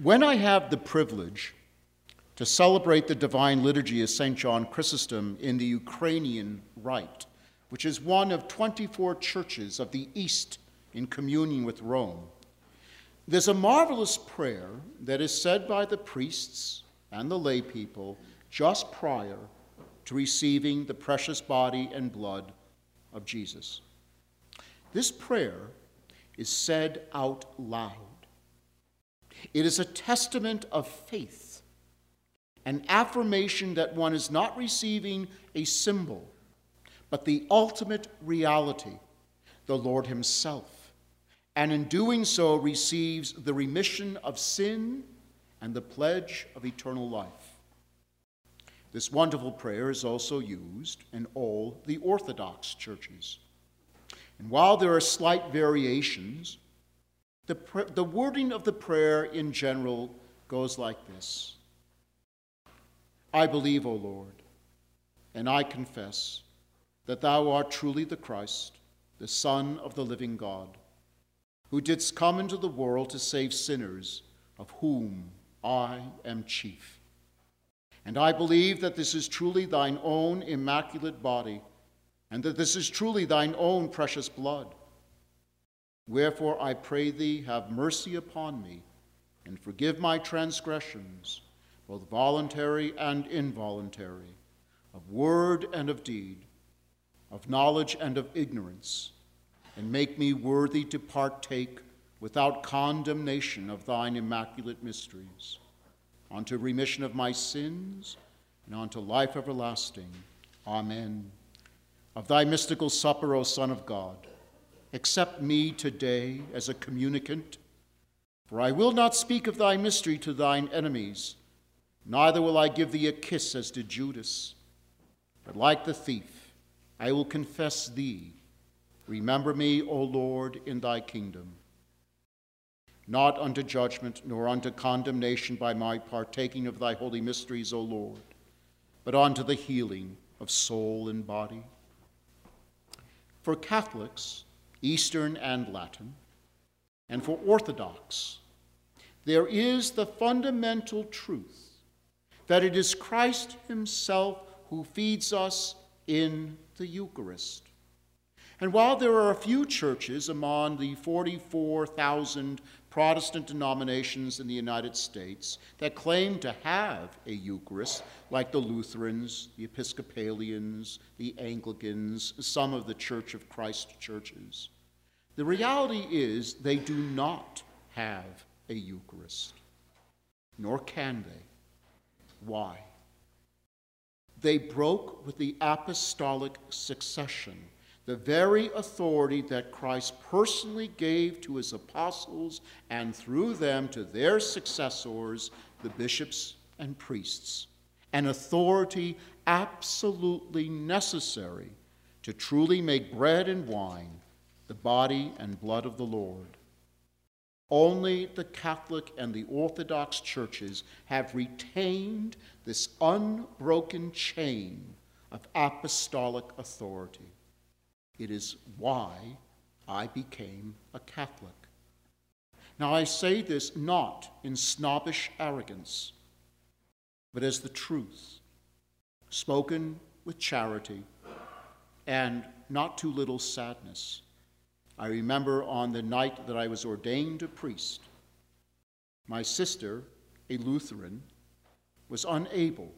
When I have the privilege to celebrate the Divine Liturgy of St. John Chrysostom in the Ukrainian Rite, which is one of 24 churches of the East in communion with Rome, there's a marvelous prayer that is said by the priests and the lay people just prior to receiving the precious body and blood of Jesus. This prayer is said out loud. It is a testament of faith, an affirmation that one is not receiving a symbol, but the ultimate reality, the Lord Himself, and in doing so receives the remission of sin and the pledge of eternal life. This wonderful prayer is also used in all the Orthodox churches. And while there are slight variations, the, the wording of the prayer in general goes like this I believe, O Lord, and I confess that thou art truly the Christ, the Son of the living God, who didst come into the world to save sinners, of whom I am chief. And I believe that this is truly thine own immaculate body, and that this is truly thine own precious blood. Wherefore I pray thee, have mercy upon me, and forgive my transgressions, both voluntary and involuntary, of word and of deed, of knowledge and of ignorance, and make me worthy to partake without condemnation of thine immaculate mysteries, unto remission of my sins and unto life everlasting. Amen. Of thy mystical supper, O Son of God, accept me today as a communicant, for I will not speak of thy mystery to thine enemies, neither will I give thee a kiss as to Judas, but like the thief, I will confess thee. Remember me, O Lord, in thy kingdom not unto judgment, nor unto condemnation by my partaking of thy holy mysteries, O Lord, but unto the healing of soul and body. For Catholics, Eastern and Latin, and for Orthodox, there is the fundamental truth that it is Christ Himself who feeds us in the Eucharist. And while there are a few churches among the 44,000 Protestant denominations in the United States that claim to have a Eucharist, like the Lutherans, the Episcopalians, the Anglicans, some of the Church of Christ churches. The reality is they do not have a Eucharist, nor can they. Why? They broke with the apostolic succession the very authority that Christ personally gave to his apostles and through them to their successors, the bishops and priests, an authority absolutely necessary to truly make bread and wine the body and blood of the Lord. Only the Catholic and the Orthodox churches have retained this unbroken chain of apostolic authority. It is why I became a Catholic. Now, I say this not in snobbish arrogance, but as the truth, spoken with charity and not too little sadness. I remember on the night that I was ordained a priest, my sister, a Lutheran, was unable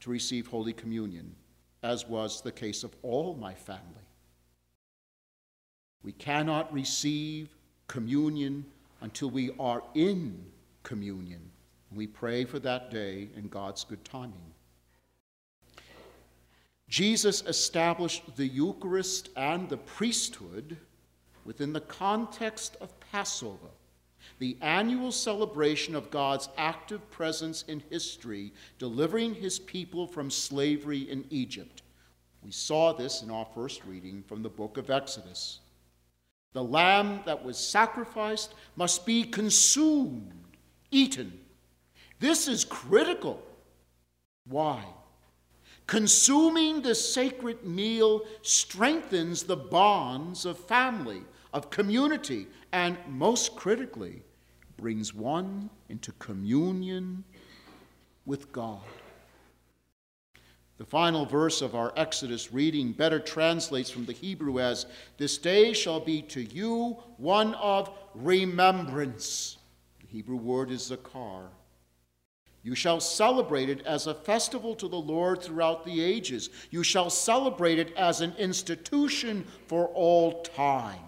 to receive Holy Communion, as was the case of all my family. We cannot receive communion until we are in communion. We pray for that day in God's good timing. Jesus established the Eucharist and the priesthood within the context of Passover, the annual celebration of God's active presence in history, delivering his people from slavery in Egypt. We saw this in our first reading from the book of Exodus. The lamb that was sacrificed must be consumed, eaten. This is critical. Why? Consuming the sacred meal strengthens the bonds of family, of community, and most critically, brings one into communion with God. The final verse of our Exodus reading better translates from the Hebrew as This day shall be to you one of remembrance. The Hebrew word is zakar. You shall celebrate it as a festival to the Lord throughout the ages. You shall celebrate it as an institution for all time.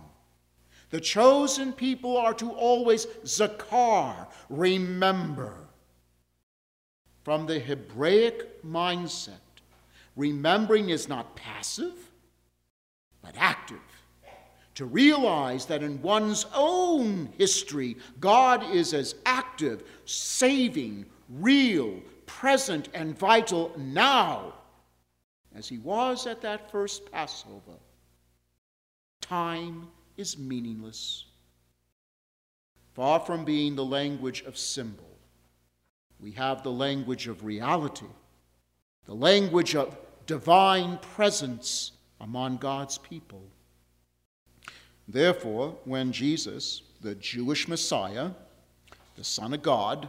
The chosen people are to always zakar, remember. From the Hebraic mindset, Remembering is not passive, but active. To realize that in one's own history, God is as active, saving, real, present, and vital now as he was at that first Passover. Time is meaningless. Far from being the language of symbol, we have the language of reality the language of divine presence among God's people. Therefore, when Jesus, the Jewish Messiah, the Son of God,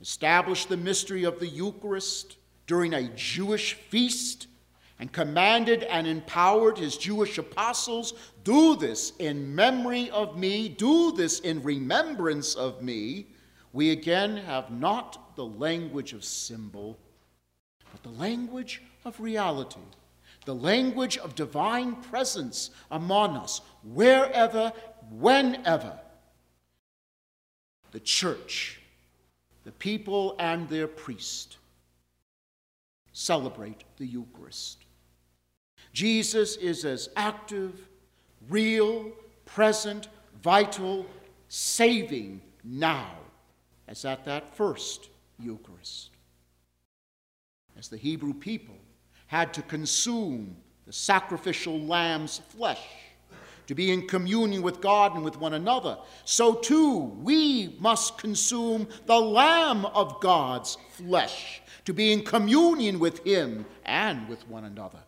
established the mystery of the Eucharist during a Jewish feast and commanded and empowered his Jewish apostles, do this in memory of me, do this in remembrance of me, we again have not the language of symbol the language of reality, the language of divine presence among us, wherever, whenever. The church, the people, and their priest celebrate the Eucharist. Jesus is as active, real, present, vital, saving now as at that first Eucharist as the Hebrew people had to consume the sacrificial lamb's flesh to be in communion with God and with one another, so too we must consume the Lamb of God's flesh to be in communion with Him and with one another.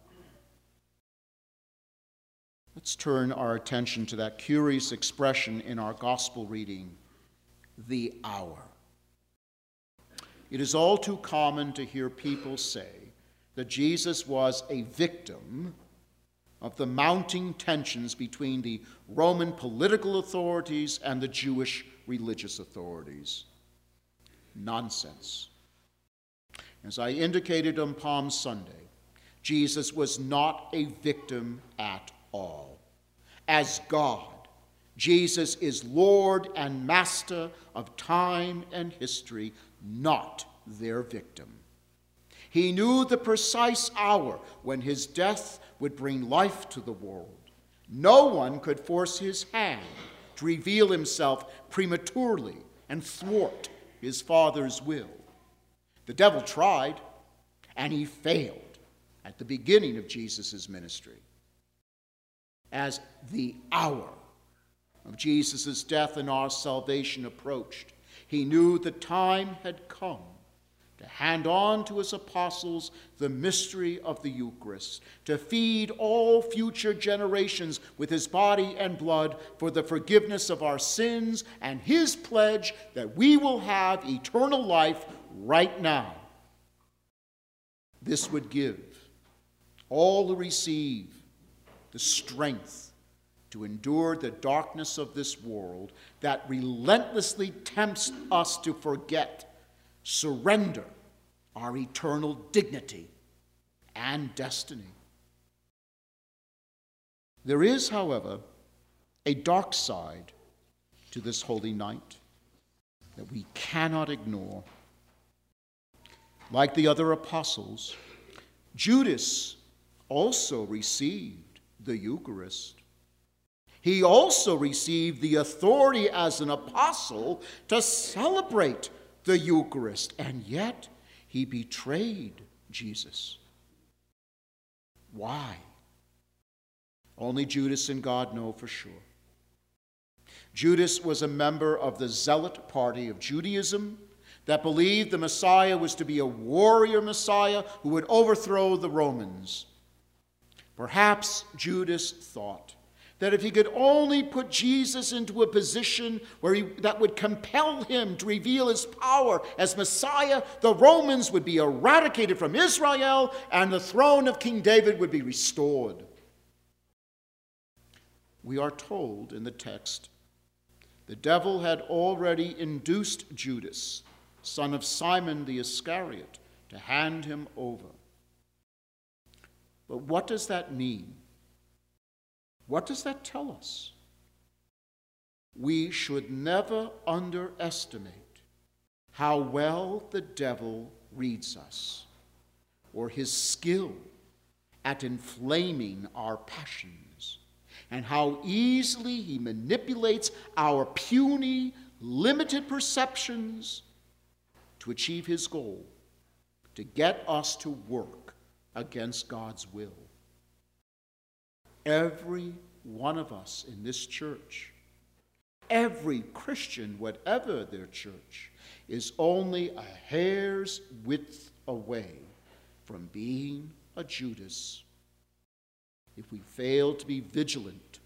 Let's turn our attention to that curious expression in our gospel reading, the hour. It is all too common to hear people say that Jesus was a victim of the mounting tensions between the Roman political authorities and the Jewish religious authorities. Nonsense. As I indicated on Palm Sunday, Jesus was not a victim at all. As God, Jesus is Lord and Master of time and history, not their victim. He knew the precise hour when his death would bring life to the world. No one could force his hand to reveal himself prematurely and thwart his Father's will. The devil tried, and he failed at the beginning of Jesus' ministry. As the hour of Jesus' death and our salvation approached, he knew the time had come to hand on to his apostles the mystery of the Eucharist, to feed all future generations with his body and blood for the forgiveness of our sins, and his pledge that we will have eternal life right now. This would give all who receive the strength to endure the darkness of this world that relentlessly tempts us to forget, surrender our eternal dignity and destiny. There is, however, a dark side to this holy night that we cannot ignore. Like the other apostles, Judas also received the Eucharist he also received the authority as an apostle to celebrate the Eucharist, and yet he betrayed Jesus. Why? Only Judas and God know for sure. Judas was a member of the Zealot party of Judaism that believed the Messiah was to be a warrior Messiah who would overthrow the Romans. Perhaps Judas thought that if he could only put Jesus into a position where he, that would compel him to reveal his power as Messiah, the Romans would be eradicated from Israel and the throne of King David would be restored. We are told in the text the devil had already induced Judas, son of Simon the Iscariot, to hand him over. But what does that mean? What does that tell us? We should never underestimate how well the devil reads us or his skill at inflaming our passions and how easily he manipulates our puny, limited perceptions to achieve his goal to get us to work against God's will. Every one of us in this church, every Christian, whatever their church, is only a hair's width away from being a Judas. If we fail to be vigilant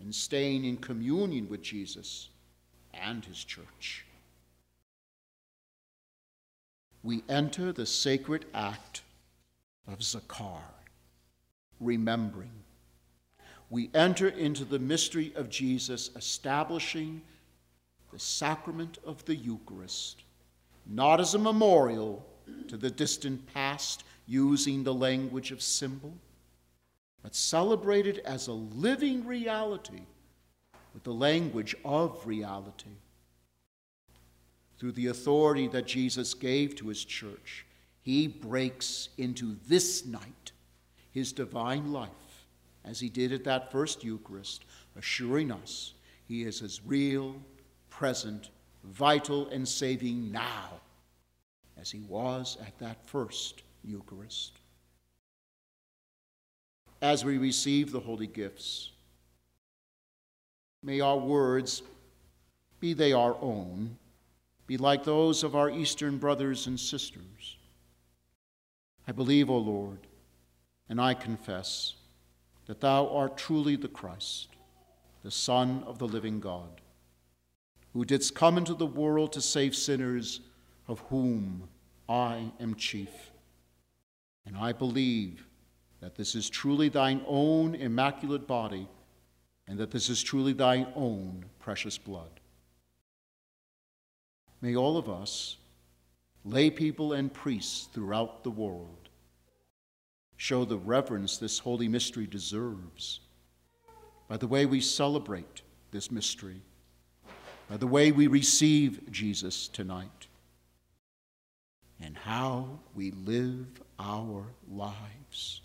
in staying in communion with Jesus and his church, we enter the sacred act of Zakar, remembering we enter into the mystery of Jesus establishing the sacrament of the Eucharist, not as a memorial to the distant past using the language of symbol, but celebrated as a living reality with the language of reality. Through the authority that Jesus gave to his church, he breaks into this night his divine life as he did at that first Eucharist, assuring us he is as real, present, vital, and saving now as he was at that first Eucharist. As we receive the holy gifts, may our words, be they our own, be like those of our Eastern brothers and sisters. I believe, O Lord, and I confess that thou art truly the Christ, the Son of the living God, who didst come into the world to save sinners, of whom I am chief. And I believe that this is truly thine own immaculate body, and that this is truly thine own precious blood. May all of us, lay people and priests throughout the world, show the reverence this holy mystery deserves. By the way we celebrate this mystery, by the way we receive Jesus tonight, and how we live our lives.